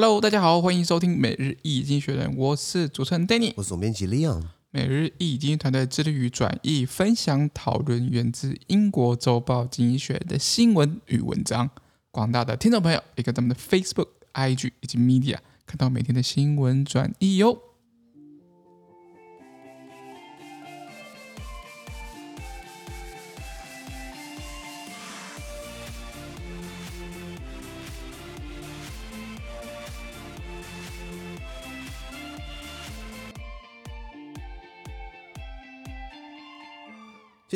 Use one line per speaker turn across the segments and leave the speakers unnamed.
Hello，大家好，欢迎收听每日易经济学人，我是主持人 Danny，
我是总编辑 Leon。
每日易经济团队致力于转译、分享、讨论源自英国周报《经济学》的新闻与文章。广大的听众朋友，也可以在我们的 Facebook、IG 以及 Media 看到每天的新闻转译哟。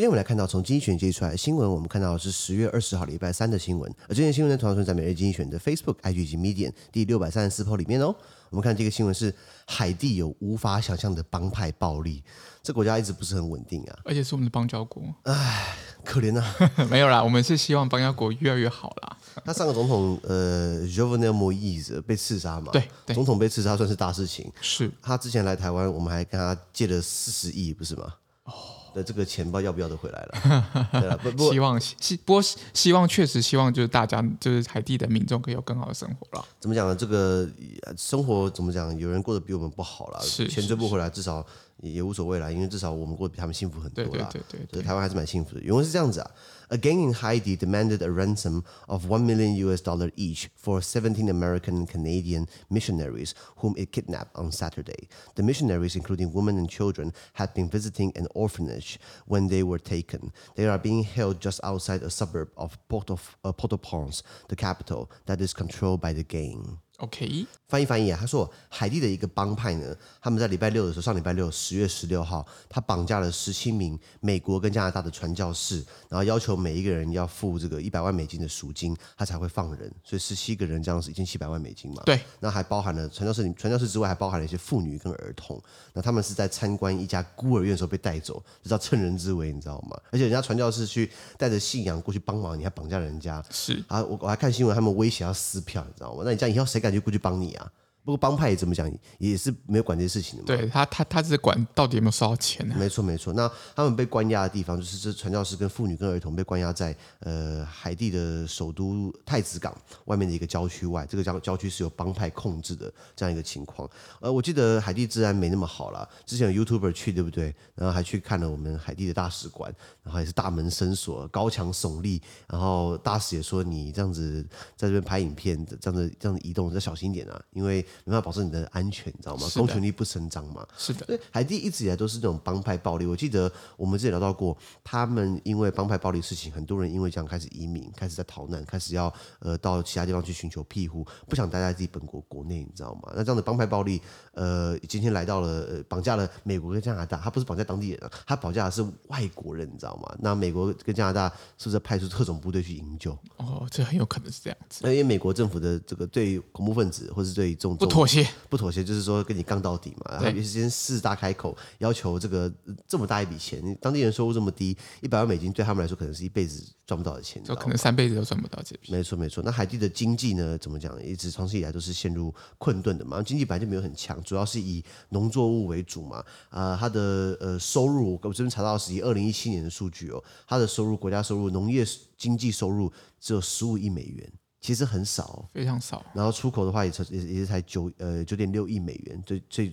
今天我们来看到从经济学接出来的新闻，我们看到的是十月二十号礼拜三的新闻。而这件新闻呢，同样存在每日经济学人的 Facebook、IG 以及 Medium 第六百三十四 po 里面哦。我们看这个新闻是海地有无法想象的帮派暴力，这国家一直不是很稳定啊，
而且是我们的邦交国，
唉，可怜啊。
没有啦，我们是希望邦交国越来越好啦。
他上个总统呃 Jovenel Moise 被刺杀嘛？
对，对，
总统被刺杀算是大事情。
是
他之前来台湾，我们还跟他借了四十亿，不是吗？哦。的这个钱包要不要都回来了？对了，不不
希望希不过希望确实希望就是大家就是海地的民众可以有更好的生活了。
怎么讲呢？这个生活怎么讲？有人过得比我们不好了，是钱追不回来，至少也也无所谓了，因为至少我们过得比他们幸福很多了。对对对对，对，台湾还是蛮幸福的。原文是这样子啊。A gang in Haiti demanded a ransom of one million US dollar each for 17 American and Canadian missionaries whom it kidnapped on Saturday. The missionaries, including women and children, had been visiting an orphanage when they were taken. They are being held just outside a suburb of Port-au-Prince, the capital that is controlled by the gang.
OK，
翻译翻译啊，他说海地的一个帮派呢，他们在礼拜六的时候，上礼拜六十月十六号，他绑架了十七名美国跟加拿大的传教士，然后要求每一个人要付这个一百万美金的赎金，他才会放人。所以十七个人这样是一千七百万美金嘛？
对。
那还包含了传教士，传教士之外还包含了一些妇女跟儿童。那他们是在参观一家孤儿院的时候被带走，这叫趁人之危，你知道吗？而且人家传教士去带着信仰过去帮忙，你还绑架人家？
是
啊，我我还看新闻，他们威胁要撕票，你知道吗？那你这样以后谁敢？就过去帮你啊！不过帮派也怎么讲，也是没有管这些事情的嘛。
对他，他他只是管到底有没有收到钱呢、啊？
没错，没错。那他们被关押的地方，就是这传教士跟妇女跟儿童被关押在呃海地的首都太子港外面的一个郊区外。这个郊郊区是由帮派控制的这样一个情况。呃，我记得海地治安没那么好啦。之前有 YouTuber 去，对不对？然后还去看了我们海地的大使馆，然后也是大门深锁、高墙耸立。然后大使也说：“你这样子在这边拍影片，这样子这样子移动，要小心一点啊，因为。”没办法保证你的安全，你知道吗？公权力不伸张嘛。
是的。
对，海地一直以来都是那种帮派暴力。我记得我们之前聊到过，他们因为帮派暴力事情，很多人因为这样开始移民，开始在逃难，开始要呃到其他地方去寻求庇护，不想待在自己本国国内，你知道吗？那这样的帮派暴力，呃，今天来到了，呃，绑架了美国跟加拿大，他不是绑架当地人啊，他绑架的是外国人，你知道吗？那美国跟加拿大是不是派出特种部队去营救？
哦，这很有可能是这样子。
那因为美国政府的这个对于恐怖分子，或是对于这种
不妥协。
不妥协就是说跟你杠到底嘛，然后有时间狮子大开口，要求这个这么大一笔钱，你当地人收入这么低，一百万美金对他们来说可能是一辈子赚不到的钱，
就可能三辈子都赚不到这笔。
没错没错，那海地的经济呢，怎么讲？一直长期以来都是陷入困顿的嘛，经济本来就没有很强，主要是以农作物为主嘛。啊、呃，它的呃收入，我这边查到是以二零一七年的数据哦，它的收入国家收入农业经济收入只有十五亿美元。其实很少，
非常少。然
后出口的话也才也也是才九呃九点六亿美元，这这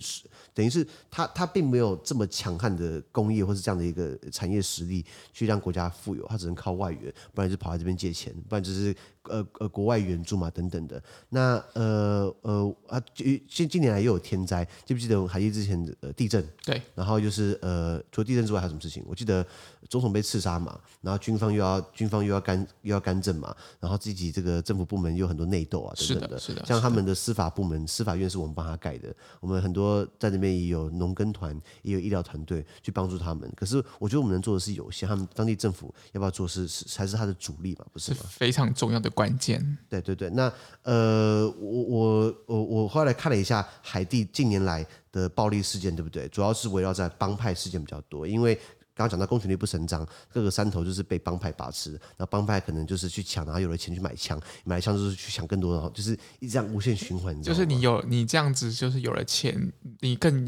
等于是它它并没有这么强悍的工业或是这样的一个产业实力去让国家富有，它只能靠外援，不然就跑来这边借钱，不然就是。呃呃，国外援助嘛，等等的。那呃呃啊，近近年来又有天灾，记不记得海地之前的呃地震？
对。然
后就是呃，除了地震之外，还有什么事情？我记得总统被刺杀嘛，然后军方又要军方又要干又要干政嘛，然后自己这个政府部门又有很多内斗啊，等等的。
是的，是的。
像他们的司法部门，司法院是我们帮他盖的，我们很多在那边也有农耕团，也有医疗团队去帮助他们。可是我觉得我们能做的是有限，他们当地政府要不要做事是才是他的主力嘛，不是吗？
是非常重要的。关键，
对对对，那呃，我我我我后来看了一下海地近年来的暴力事件，对不对？主要是围绕在帮派事件比较多，因为刚刚讲到公权力不伸张，各个山头就是被帮派把持，那帮派可能就是去抢，然后有了钱去买枪，买了枪就是去抢更多，然后就是一这样无限循环。
就是你有你这样子，就是有了钱，你更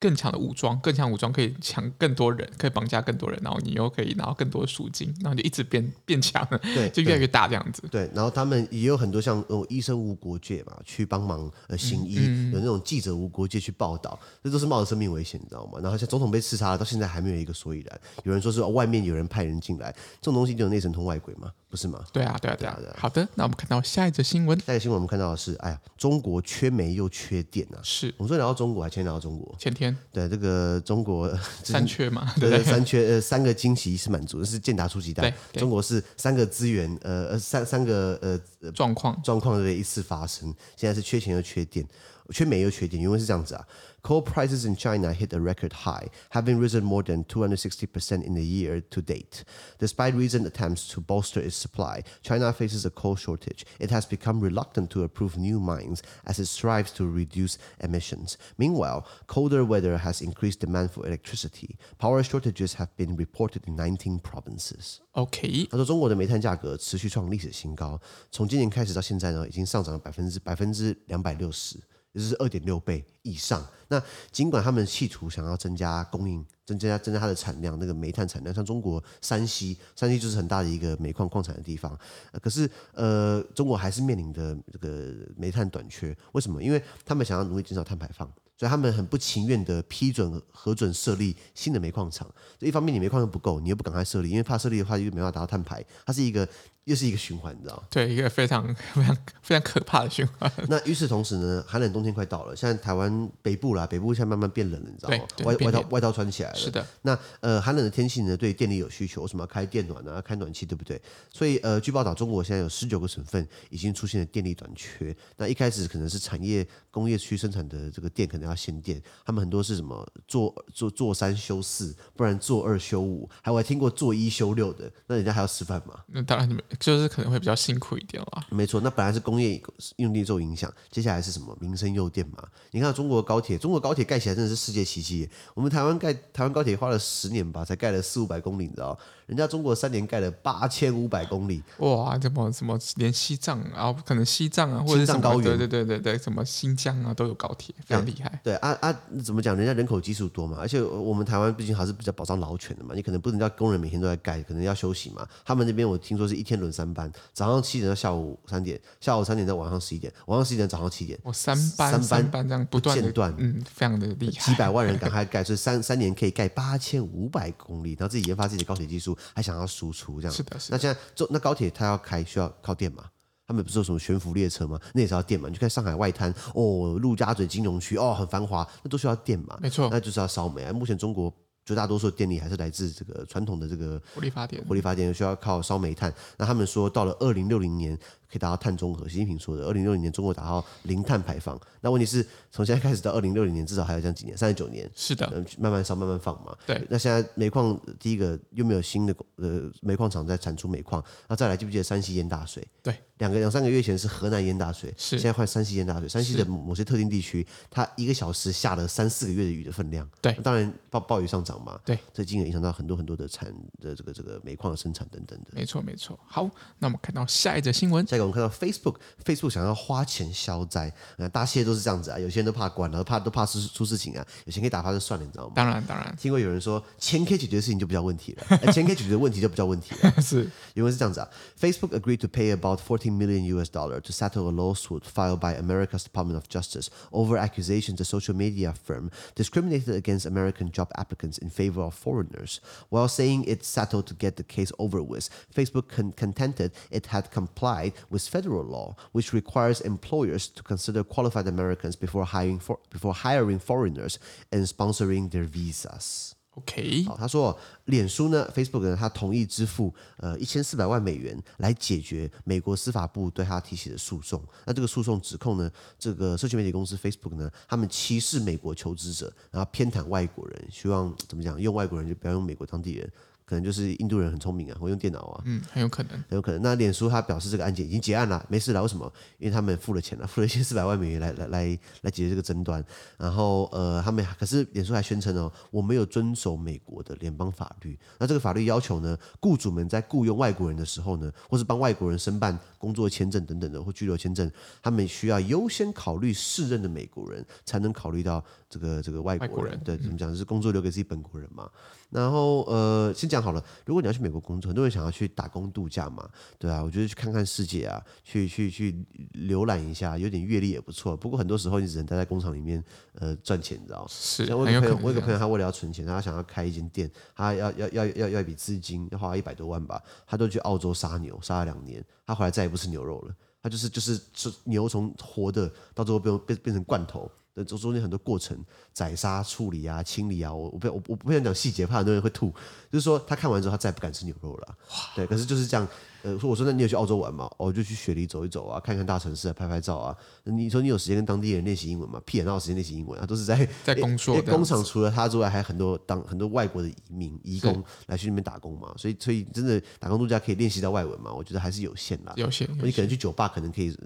更强的武装，更强武装可以抢更多人，可以绑架更多人，然后你又可以拿到更多的赎金，然后就一直变变强，
对，
就越来越大这样子。
对，然后他们也有很多像哦，医生无国界嘛，去帮忙呃行医，嗯嗯、有那种记者无国界去报道，这都是冒着生命危险，你知道吗？然后像总统被刺杀了，到现在还没有一个所以然。有人说是外面有人派人进来，这种东西就有内神通外鬼嘛，不是吗？
对啊，对啊，对啊。对啊，好的，那我们看到下一则新闻。
下一则新闻我们看到的是，哎呀，中国缺煤又缺电啊。
是。
我们昨天聊到中国，还前天聊到中国。
前天。
对这个。中国
三缺嘛，
对，对，三缺呃三个惊喜是满足，是健达出奇蛋。中国是三个资源呃呃三三个呃
状况状
况的一次发生，现在是缺钱又缺电，缺煤又缺电，因为是这样子啊。Coal prices in China hit a record high, having risen more than 260% in the year to date. Despite recent attempts to bolster its supply, China faces a coal shortage. It has become reluctant to approve new mines as it strives to reduce emissions. Meanwhile, colder weather has increased demand for electricity. Power shortages have been reported in 19 provinces.
OK，
他说中国的煤炭价格持续创历史新高，从今年开始到现在呢，已经上涨了百分之百分之两百六十。 也就是二点六倍以上。那尽管他们企图想要增加供应，增加增加它的产量，那个煤炭产量，像中国山西，山西就是很大的一个煤矿矿产的地方。可是呃，中国还是面临的这个煤炭短缺。为什么？因为他们想要努力减少碳排放，所以他们很不情愿的批准核准设立新的煤矿厂。这一方面，你煤矿又不够，你又不赶快设立，因为怕设立的话又没办法达到碳排，它是一个。又是一个循环，你知道？
对，一个非常 非常非常可怕的循环。
那与此同时呢，寒冷冬天快到了，现在台湾北部啦，北部现在慢慢变冷了，你知道吗？外外套外套穿起来了。
是的。
那呃，寒冷的天气呢，对电力有需求，为什么要开电暖啊？开暖气，对不对？所以呃，据报道，中国现在有十九个省份已经出现了电力短缺。那一开始可能是产业工业区生产的这个电可能要限电，他们很多是什么做做做三休四，不然做二休五，还我还听过做一休六的，那人家还要吃饭吗？
那当然你们。就是可能会比较辛苦一点啦。
没错，那本来是工业用地受影响，接下来是什么？民生用电嘛。你看中国高铁，中国高铁盖起来真的是世界奇迹。我们台湾盖台湾高铁花了十年吧，才盖了四五百公里，你知道？人家中国三年盖了八千五百公里，
哇！怎么什么连西藏啊，可能西藏啊，或者是什么高原，对对对对对，什么新疆啊都有高铁，非常厉害。
对啊啊，怎么讲？人家人口基数多嘛，而且我们台湾毕竟还是比较保障劳权的嘛，你可能不能叫工人每天都在盖，可能要休息嘛。他们那边我听说是一天轮三班，早上七点到下午三点，下午三点到晚上十一点，晚上十一点早上七点，
哦，三班三班，三班这样不断间断，嗯，非常的厉害。
几百万人赶快盖，所以三三年可以盖八千五百公里，然后自己研发自己的高铁技术，还想要输出。出这样
是的，是的。
那现在坐那高铁，它要开需要靠电嘛？他们不是有什么悬浮列车吗？那也是要电嘛？你去看上海外滩哦，陆家嘴金融区哦，很繁华，那都需要电嘛？
没错，
那就是要烧煤啊。目前中国绝大多数电力还是来自这个传统的这个
火力发电，
火力发电需要靠烧煤炭。那他们说到了二零六零年。可以达到碳中和，习近平说的，二零六零年中国达到零碳排放。那问题是从现在开始到二零六零年，至少还有这样几年，三十九年。
是的，
慢慢烧，慢慢放嘛。
对。
那现在煤矿第一个又没有新的呃煤矿厂在产出煤矿，那再来记不记得山西淹大水？
对。
两个两三个月前是河南淹大水，
是。
现在换山西淹大水，山西的某些特定地区，它一个小时下了三四个月的雨的分量。
对。
当然暴暴雨上涨嘛。
对。
这进而影响到很多很多的产的这个这个煤矿的生产等等的。
没错没错。好，那我们看到下一则新
闻。个我们看到 Facebook。Facebook 想要花钱消灾，大家现在都是这样子啊。有些人都怕关了，怕都怕出出事情啊。有钱可以打发就算了，你知道吗？
当然，当然。
听过有人说，钱可以解决的事情就不叫问题了，钱可以解决的问题就不叫问题了。
是，
因为是这样子啊。Facebook agreed to pay about 14 million US dollar to settle a lawsuit filed by America's Department of Justice over accusations the social media firm discriminated against American job applicants in favor of foreigners. While saying it settled to get the case over with, Facebook contended it had complied with federal law. Which requires employers to consider qualified Americans before hiring for before hiring foreigners and sponsoring their visas.
OK，
好，他说，脸书呢，Facebook 呢，他同意支付呃一千四百万美元来解决美国司法部对他提起的诉讼。那这个诉讼指控呢，这个社群媒体公司 Facebook 呢，他们歧视美国求职者，然后偏袒外国人，希望怎么讲，用外国人就不要用美国当地人。可能就是印度人很聪明啊，会用电脑啊，
嗯，很有可能，
很有可能。那脸书他表示这个案件已经结案了，没事了。为什么？因为他们付了钱了，付了一千四百万美元来来来来解决这个争端。然后呃，他们可是脸书还宣称哦，我没有遵守美国的联邦法律。那这个法律要求呢，雇主们在雇佣外国人的时候呢，或是帮外国人申办工作签证等等的或居留签证，他们需要优先考虑适任的美国人，才能考虑到这个这个外国人。国人对，怎么讲？就是工作留给自己本国人嘛。然后呃，先讲好了，如果你要去美国工作，很多人想要去打工度假嘛，对啊，我觉得去看看世界啊，去去去浏览一下，有点阅历也不错。不过很多时候你只能待在工厂里面呃赚钱，你知道。像我有个朋友，我有个朋友，他为了要存钱，他想要开一间店，他要要要要要一笔资金，要花一百多万吧，他都去澳洲杀牛，杀了两年，他回来再也不吃牛肉了，他就是就是吃牛从活的到最后变变变成罐头。中中间很多过程，宰杀、处理啊、清理啊，我我不我我不想讲细节，怕很多人会吐。就是说，他看完之后，他再也不敢吃牛肉了。对，可是就是这样。呃，说我说那你有去澳洲玩吗？哦，就去雪梨走一走啊，看看大城市啊，拍拍照啊。你说你有时间跟当地人练习英文吗？屁，哪有时间练习英文啊？都是在
在工作。
工厂除了他之外，还有很多当很多外国的移民、移工来去那边打工嘛。所以所以真的打工度假可以练习到外文嘛？我觉得还是有限啦。
有限。
你可能去酒吧可能可以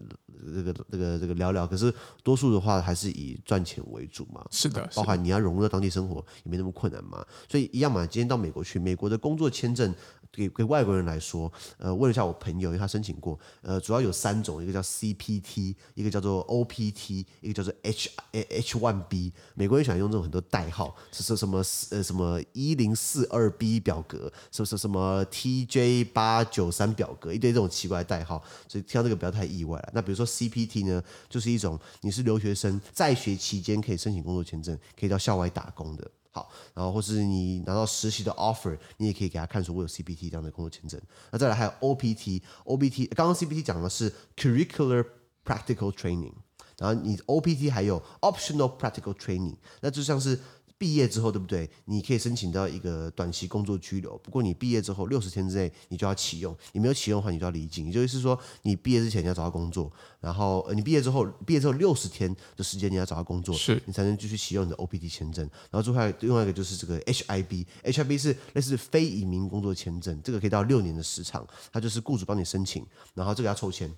这个这个这个聊聊，可是多数的话还是以赚钱为主嘛。
是的。
包含你要融入到当地生活也没那么困难嘛。所以一样嘛，今天到美国去，美国的工作签证。给给外国人来说，呃，问了一下我朋友，因为他申请过，呃，主要有三种，一个叫 CPT，一个叫做 OPT，一个叫做 H H1B。美国人喜欢用这种很多代号，是是什么呃什么一零四二 B 表格，是不是什么 TJ 八九三表格，一堆这种奇怪的代号，所以听到这个不要太意外了。那比如说 CPT 呢，就是一种你是留学生在学期间可以申请工作签证，可以到校外打工的。好，然后或是你拿到实习的 offer，你也可以给他看说，我有 CPT 这样的工作签证。那再来还有 OPT，OPT 刚刚 CPT 讲的是 curricular practical training，然后你 OPT 还有 optional practical training，那就像是。毕业之后，对不对？你可以申请到一个短期工作居留。不过你毕业之后六十天之内，你就要启用。你没有启用的话，你就要离境。也就是说，你毕业之前你要找到工作，然后你毕业之后，毕业之后六十天的时间你要找到工作，
是你
才能继续启用你的 OPT 签证。然后最后另外一个就是这个 HIB，HIB 是类似非移民工作签证，这个可以到六年的时长，它就是雇主帮你申请，然后这个要抽签。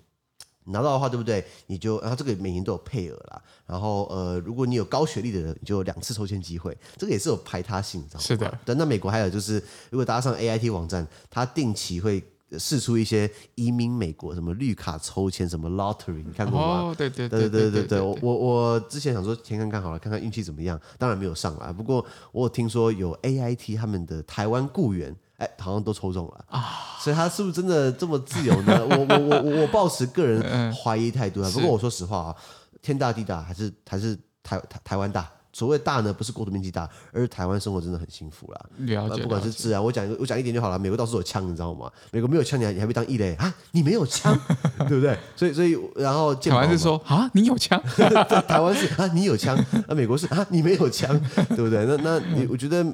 拿到的话，对不对？你就然后这个每年都有配额啦。然后呃，如果你有高学历的人，你就有两次抽签机会。这个也是有排他性，你知道吗？
是的。
对，那美国还有就是，如果大家上 AIT 网站，它定期会试出一些移民美国什么绿卡抽签，什么 lottery，你看过吗？
哦，对对
对对对对对。我我我之前想说先看看好了，看看运气怎么样。当然没有上来，不过我有听说有 AIT 他们的台湾雇员。哎，好像都抽中了啊！所以他是不是真的这么自由呢？我我我我我抱持个人怀疑态度啊。不过我说实话啊，天大地大还是还是台台台湾大。所谓大呢，不是国土面积大，而是台湾生活真的很幸福啦。
了解，
不管是治安，我讲一个，我讲一点就好了。美国到处有枪，你知道吗？美国没有枪，你还你还被当异类啊？你没有枪，对不对？所以所以然后台
湾是说啊，你有枪？
台湾是啊，你有枪？那美国是啊，你没有枪，对不对？那那你我觉得。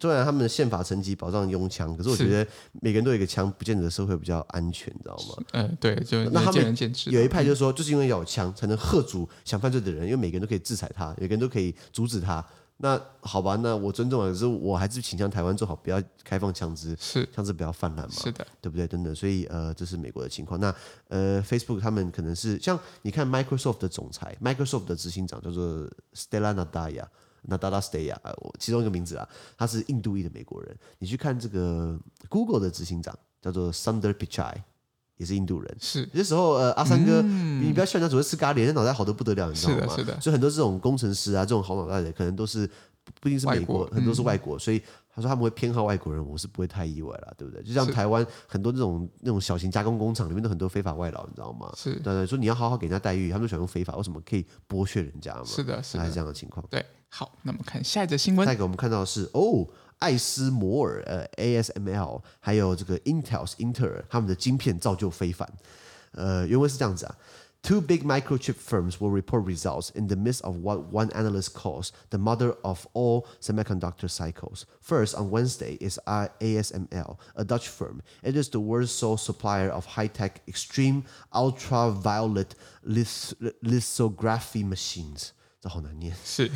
虽然他们的宪法层级保障拥枪，可是我觉得每个人都有一个枪，不见得社会比较安全，你知道吗？
嗯，对，就
那他们有一派就是说，就是因为要有枪才能吓阻想犯罪的人，因为每个人都可以制裁他，每个人都可以阻止他。那好吧，那我尊重了，可是我还是倾向台湾做好不要开放枪支，
是枪
支不要泛滥嘛？
是的，
对不对？等等，所以呃，这是美国的情况。那呃，Facebook 他们可能是像你看 Microsoft 的总裁，Microsoft 的执行长叫做 Stella Nadella。Nadella Stella，我其中一个名字啊，他是印度裔的美国人。你去看这个 Google 的执行长叫做 Sundar Pichai，也是印度人。
是，
有些时候呃，阿三哥，嗯、你不要笑人家只会吃咖喱，人家脑袋好的不得了，你知道吗？
是的，是的。
所以很多这种工程师啊，这种好脑袋的，可能都是不一定是美国，国很多是外国，嗯、所以。他说他们会偏好外国人，我是不会太意外了，对不对？就像台湾很多这种那种小型加工工厂里面都很多非法外劳，你知道吗？
是，
对对，说你要好好给人家待遇，他们都喜欢用非法，为什么可以剥削人家嘛？
是的，是的，
还是这样的情况。
对，好，那么看下一则新闻。
下一个我们看到的是哦，艾斯摩尔呃 ASML 还有这个 Intel 英特尔他们的晶片造就非凡。呃，原文是这样子啊。Two big microchip firms will report results in the midst of what one analyst calls the mother of all semiconductor cycles. First, on Wednesday, is ASML, a Dutch firm. It is the world's sole supplier of high-tech, extreme ultraviolet lithography machines. 这好难念。
是，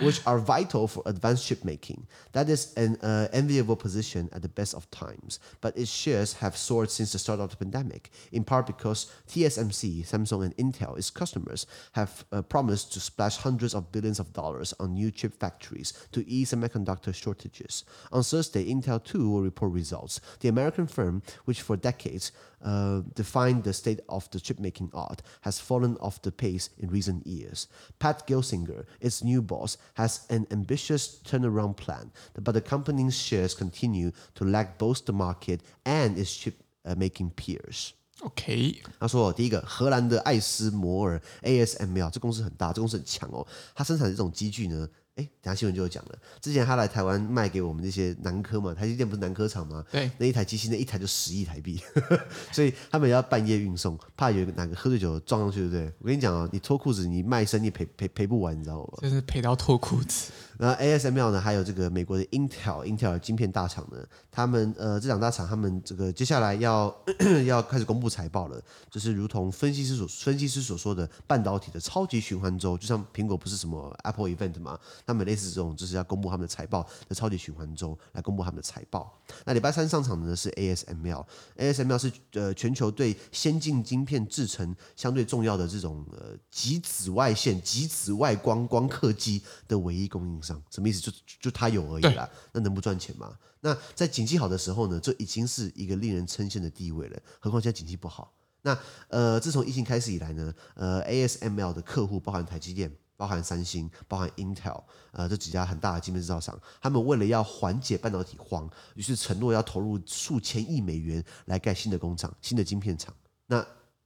which are vital for advanced chip making. That is an uh, enviable position at the best of times. But its shares have soared since the start of the pandemic, in part because TSMC, Samsung, and Intel, its customers, have uh, promised to splash hundreds of billions of dollars on new chip factories to ease semiconductor shortages. On Thursday, Intel too will report results. The American firm, which for decades uh, defined the state of the chip-making art, has fallen off the pace in recent years. Pat Gelsinger, its new boss, has an ambitious turnaround plan, but the company's shares continue to lag both the market and its chip-making peers.
OK，
他说第一个，荷兰的艾斯摩尔 ASML 这公司很大，这公司很强哦，它生产的这种机具呢。 哎，等下新闻就有讲了。之前他来台湾卖给我们那些南科嘛，台积电不是南科厂吗？
对，
那一台机器那一台就十亿台币，所以他们也要半夜运送，怕有哪个喝醉酒撞上去，对不对？我跟你讲哦，你脱裤子，你卖身你赔赔赔不完，你知道吗？
就是赔到脱裤子。
那 ASML 呢？还有这个美国的 Intel，Intel 晶片大厂呢？他们呃，这两大厂，他们这个接下来要 要开始公布财报了，就是如同分析师所分析师所说的，半导体的超级循环周，就像苹果不是什么 Apple Event 嘛？他们类似这种，就是要公布他们的财报的超级循环周，来公布他们的财报。那礼拜三上场的呢是 ASML，ASML 是呃全球对先进晶片制程相对重要的这种呃极紫外线、极紫外光光刻机的唯一供应商。什么意思？就就他有而已啦，那能不赚钱吗？那在景气好的时候呢，这已经是一个令人称羡的地位了。何况现在景气不好。那呃，自从疫情开始以来呢，呃，ASML 的客户包含台积电、包含三星、包含 Intel，呃，这几家很大的晶片制造商，他们为了要缓解半导体荒，于是承诺要投入数千亿美元来盖新的工厂、新的晶片厂。那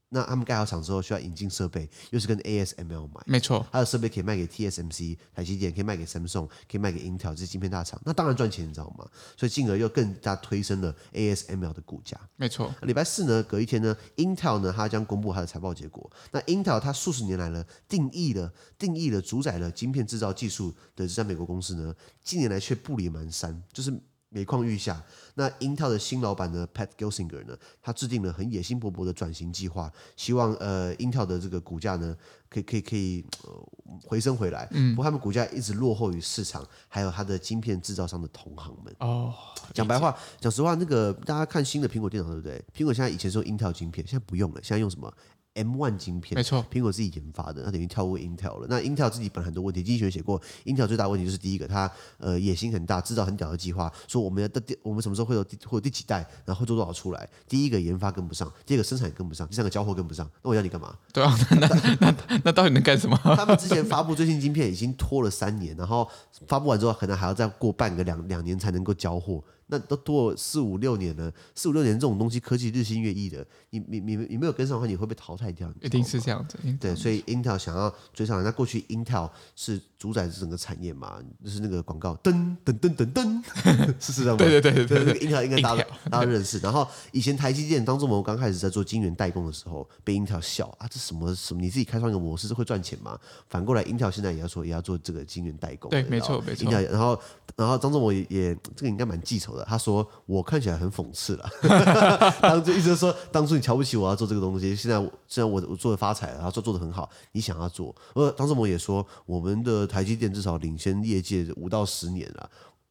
那他们盖好厂之后，需要引进设备，又是跟 ASML 买，
没错，
它的设备可以卖给 TSMC、台积电，可以卖给 Samsung，可以卖给 Intel 这些晶片大厂，那当然赚钱，你知道吗？所以进而又更加推升了 ASML 的股价，
没错。
礼拜四呢，隔一天呢，Intel 呢，它将公布它的财报结果。那 Intel 它数十年来呢，定义了定义了主宰了晶片制造技术的这家美国公司呢，近年来却步履蹒跚，就是。每况愈下。那 Intel 的新老板呢，Pat Gelsinger 呢，他制定了很野心勃勃的转型计划，希望呃 Intel 的这个股价呢，可以可以可以呃回升回来。嗯，不过他们股价一直落后于市场，还有它的晶片制造商的同行们。哦，讲白话，讲实话，那个大家看新的苹果电脑对不对？苹果现在以前是用 Intel 晶片，现在不用了，现在用什么？M1 晶片，
没错，苹
果自己研发的，那等于跳过 Intel 了。那 Intel 自己本来很多问题，经济学写过，Intel 最大的问题就是第一个，它呃野心很大，制造很屌的计划，说我们要第我们什么时候会有第会有第几代，然后会做多少出来。第一个研发跟不上，第二个生产跟不上，第三个交货跟不上。那我要你干嘛？
对啊，那那那那到底能干什么？
他们之前发布最新晶片已经拖了三年，然后发布完之后可能还要再过半个两两年才能够交货。那都多四五六年了，四五六年这种东西，科技日新月异的，你你你你没有跟上的话，你会被淘汰掉。
一定是这样子。
对，所以 Intel 想要追上来，那过去 Intel 是主宰整个产业嘛，就是那个广告噔噔噔噔噔，是是这样吗？
对对对对对，
那个 Intel 应该大家大家认识。然后以前台积电当中，我们刚开始在做晶圆代工的时候，被 Intel 笑啊，这什么什么，你自己开创一个模式是会赚钱吗？反过来，Intel 现在也要说也要做这个晶圆代工。
对，没错没错。
然后然后张忠谋也也这个应该蛮记仇的，他说。我看起来很讽刺了，当初意思是说，当初你瞧不起我要做这个东西，现在现在我我做的发财了，然后做做的很好，你想要做？呃，张忠谋也说，我们的台积电至少领先业界五到十年了，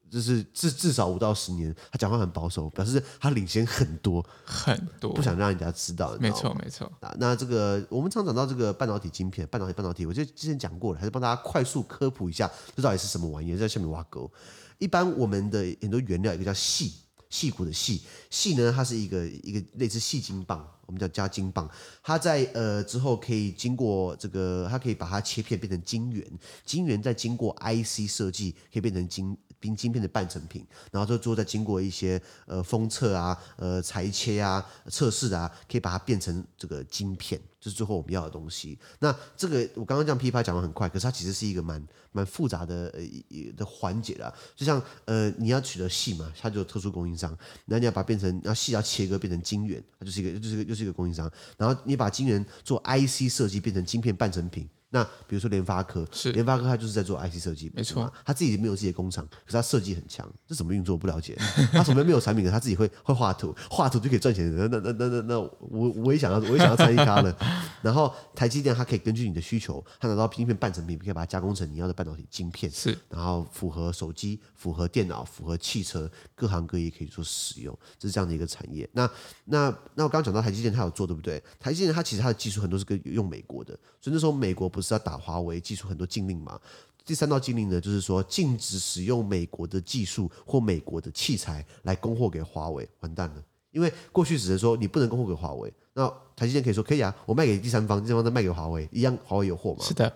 就是至至少五到十年。他讲话很保守，表示他领先很多
很多，
不想让人家知道。
没错没错。
那那这个我们常讲到这个半导体晶片，半导体半导体，我就之前讲过了，还是帮大家快速科普一下，这到底是什么玩意儿，在下面挖沟。一般我们的很多原料，一个叫细细骨的细细呢，它是一个一个类似细晶棒，我们叫加晶棒。它在呃之后可以经过这个，它可以把它切片变成晶圆，晶圆再经过 IC 设计，可以变成晶冰晶片的半成品，然后就之后再经过一些呃封测啊、呃裁切啊、测试啊，可以把它变成这个晶片。就是最后我们要的东西。那这个我刚刚这样批发讲的很快，可是它其实是一个蛮蛮复杂的呃的环节啦。就像呃你要取得细嘛，它就有特殊供应商。然后你要把它变成，然后矽要切割变成晶圆，它就是一个就是一个就是一个供应商。然后你把晶圆做 IC 设计变成晶片半成品。那比如说联发科，
是
联发科，它就是在做 IC 设计，
没错，
他自己没有自己的工厂，可是他设计很强，这怎么运作我不了解。他什么没有产品，他自己会 会画图，画图就可以赚钱。那那那那那那我我也想要，我也想要参与他了。然后台积电它可以根据你的需求，它拿到晶片半成品，可以把它加工成你要的半导体晶片，
是，
然后符合手机、符合电脑、符合汽车，各行各业可以做使用，这是这样的一个产业。那那那我刚刚讲到台积电，它有做对不对？台积电它其实它的技术很多是跟用美国的，所以那时候美国不是要打华为，技术很多禁令嘛。第三道禁令呢，就是说禁止使用美国的技术或美国的器材来供货给华为，完蛋了。因为过去只能说你不能供货给华为，那台积电可以说可以啊，我卖给第三方，第三方再卖给华为，一样华为有货嘛？
是的。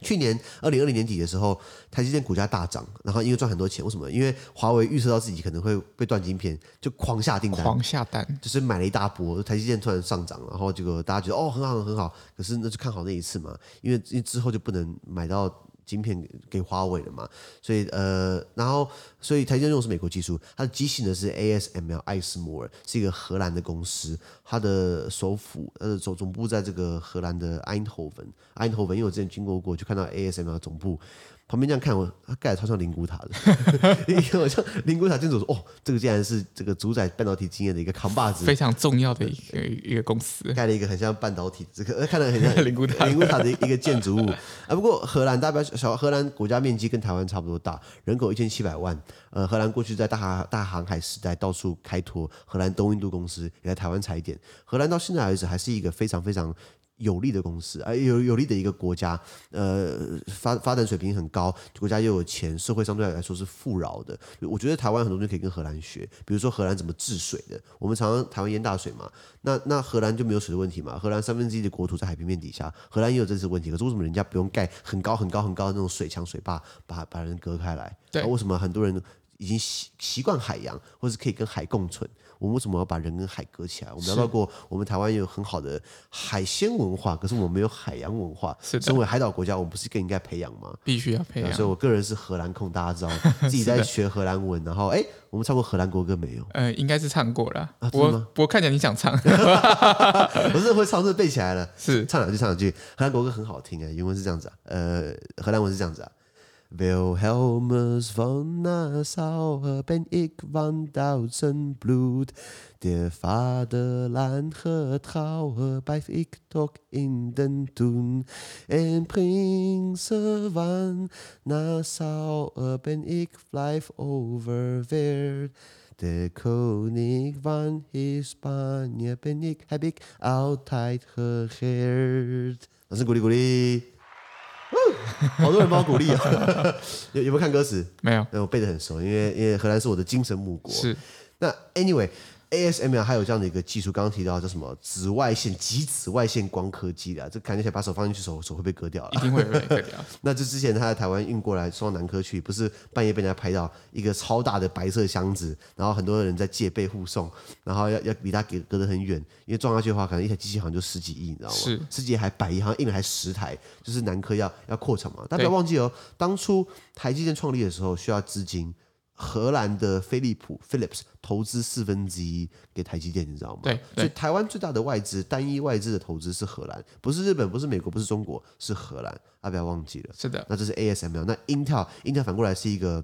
去年二零二零年底的时候，台积电股价大涨，然后因为赚很多钱，为什么？因为华为预测到自己可能会被断晶片，就狂下订单，
狂下单，
就是买了一大波，台积电突然上涨，然后结果大家觉得哦很好很好，可是那就看好那一次嘛，因为因为之后就不能买到。晶片给华为的嘛，所以呃，然后所以台积电用的是美国技术，它的机型呢是 ASML 艾斯摩尔，是一个荷兰的公司，它的首府呃总总部在这个荷兰的 Eindhoven，Eindhoven，因为我之前经过过，就看到 ASML 总部。旁边这样看我，他盖的超像灵骨塔的，因为我像灵骨塔建筑说，哦，这个竟然是这个主宰半导体经验的一个扛把子，
非常重要的一个一个公司，
盖了一个很像半导体，这个看着很像 灵骨塔，灵骨塔的一个建筑物啊。不过荷兰代表小荷兰国家面积跟台湾差不多大，人口一千七百万。呃，荷兰过去在大航大航海时代到处开拓，荷兰东印度公司也在台湾踩点。荷兰到现在为止还是一个非常非常。有利的公司，哎，有有利的一个国家，呃，发发展水平很高，国家又有钱，社会相对来说是富饶的。我觉得台湾很多东西可以跟荷兰学，比如说荷兰怎么治水的。我们常常台湾淹大水嘛，那那荷兰就没有水的问题嘛。荷兰三分之一的国土在海平面底下，荷兰也有这次问题。可是为什么人家不用盖很高很高很高的那种水墙水坝，把把人隔开来？
对，
为什么很多人已经习习惯海洋，或是可以跟海共存？我们为什么要把人跟海隔起来？我们聊到过，我们台湾也有很好的海鲜文化，可是我们没有海洋文化。
是的。
身为海岛国家，我们不是更应该培养吗？
必须要培养。
所以我个人是荷兰控，大家知道，自己在学荷兰文。然后，哎，我们唱过荷兰国歌没有？
呃，应该是唱过了。
啊，
我我看见你想唱，
我是会唱，是背起来了。
是，
唱两句，唱两句。荷兰国歌很好听啊，原文是这样子啊，呃，荷兰文是这样子啊。Wilhelmus van Nassau ben ik van duizend bloed. De vaderland getrouwen blijf ik toch in den toen. En prinsen van Nassau ben ik blijf overweerd. De koning van Hispanje ben ik, heb ik altijd gegeerd. Dat is een. 好多人帮我鼓励啊！有有没有看歌词？
没有，
我背的很熟，因为因为荷兰是我的精神母国。
是，
那 anyway。ASML 还有这样的一个技术，刚刚提到叫什么紫外线极紫外线光科技的，这看起来把手放进去，手手会被割掉了，
一定会被割掉。
那就之前他在台湾运过来送到南科去，不是半夜被人家拍到一个超大的白色箱子，然后很多人在戒备护送，然后要要离他隔隔得很远，因为撞下去的话，可能一台机器好像就十几亿，你知道吗？
是
十几亿还百亿，好像印了还十台，就是南科要要扩厂嘛。大家不要忘记哦，当初台积电创立的时候需要资金。荷兰的飞利浦 （Philips） 投资四分之一给台积电，你知道吗？
对，
所以台湾最大的外资，单一外资的投资是荷兰，不是日本，不是美国，不是中国，是荷兰。啊，不要忘记了。
是的。
那这是 ASML，那 Intel，Intel 反过来是一个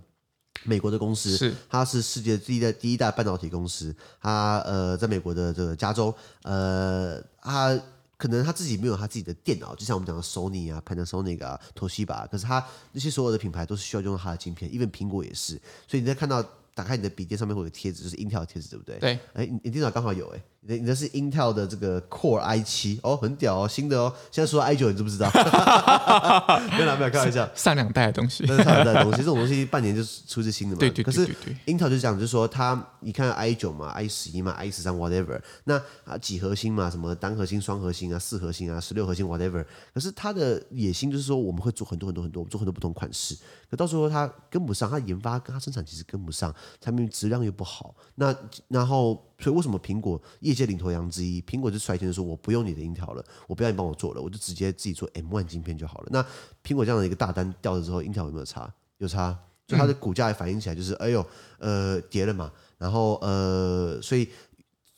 美国的公司，
是，
它是世界第一代第一大半导体公司，它呃在美国的这个加州，呃，它。可能他自己没有他自己的电脑，就像我们讲的 Sony 啊、Panasonic 啊、Toshiba，可是他那些所有的品牌都是需要用到他的晶片，even 苹果也是。所以你在看到打开你的笔电上面会有个贴纸，就是 Intel 贴纸，对不对？
对。
哎，你你电脑刚好有哎。你你的是 Intel 的这个 Core i 七哦，很屌哦，新的哦。现在说 i 九，你知不知道？没有没有，开玩笑。
上两代的东西，
上两代的东西，这种东西半年就出一次新的嘛。
对对对对对。
可是 Intel 就是讲，就是说它，你看 i 九嘛，i 十一嘛，i 十三 whatever，那啊几核心嘛，什么单核心、双核心啊、四核心啊、十六核心 whatever。可是它的野心就是说，我们会做很多很多很多，我们做很多不同款式。可到时候它跟不上，它研发跟它生产其实跟不上，产品质量又不好。那然后。所以为什么苹果业界领头羊之一，苹果就率先说，我不用你的音调了，我不要你帮我做了，我就直接自己做 M one 晶片就好了。那苹果这样的一个大单掉了之后音调有没有差？有差，就它的股价反映起来就是，哎呦，呃，跌了嘛。然后呃，所以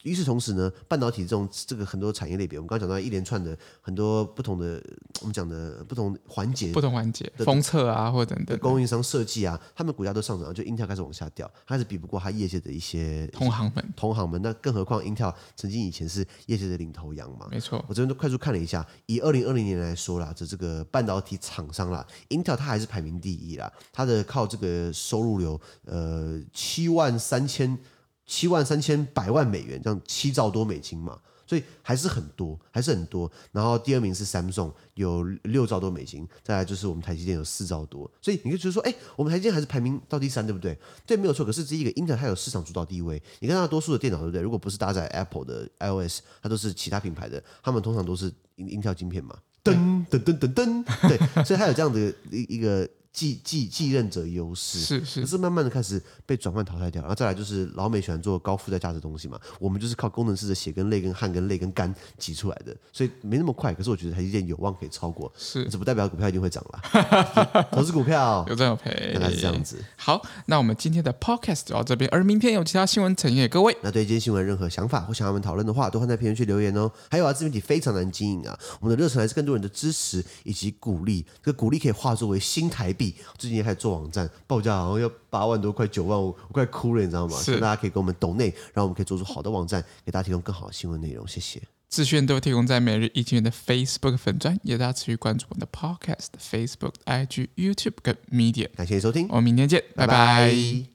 与此同时呢，半导体这种这个很多产业类别，我们刚刚讲到一连串的很多不同的，我们讲的不同环节，
不同环节，封测啊，或者等等
供应商设计啊，他们股价都上涨，就 Intel 开始往下掉，开始比不过它业界的一些
同行们，
同行们。那更何况 Intel 曾经以前是业界的领头羊嘛，
没错。
我这边都快速看了一下，以二零二零年来说啦，这这个半导体厂商啦，Intel 它还是排名第一啦，它的靠这个收入流，呃，七万三千。七万三千百万美元，这样七兆多美金嘛，所以还是很多，还是很多。然后第二名是 Samsung，有六兆多美金，再来就是我们台积电有四兆多。所以你就觉得说，哎，我们台积电还是排名到第三，对不对？对，没有错。可是这一个 Intel 它有市场主导地位，你看大多数的电脑，对不对？如果不是搭载 Apple 的 iOS，它都是其他品牌的，他们通常都是 Intel 晶片嘛，噔噔噔噔噔，对，所以它有这样的一一个。继继继任者优势
是是，
可是慢慢的开始被转换淘汰掉，然后再来就是老美喜欢做高附加价值的东西嘛，我们就是靠工程师的血跟泪跟汗跟泪跟肝挤出来的，所以没那么快。可是我觉得台积电有望可以超过，
是，
这不代表股票一定会涨了。投资股票
有赚有赔，
原来是这样子。
好，那我们今天的 podcast 就到这边，而明天有其他新闻呈现给各位。
那对今天新闻任何想法或想要我们讨论的话，都欢迎在评论区留言哦。还有啊，自媒体非常难经营啊，我们的热忱来自更多人的支持以及鼓励，这个鼓励可以化作为新台币。最近也开始。做网站报价好像要八万多块九万五，我快哭了，你知道吗？是，大家可以给我们抖内，然后我们可以做出好的网站，给大家提供更好的新闻内容。谢谢。
资讯都提供在每日一经元的 Facebook 粉专，也大家持续关注我们的 Podcast、Facebook、IG、YouTube 跟 Media。
感谢收听，
我们明天见，拜拜。拜拜。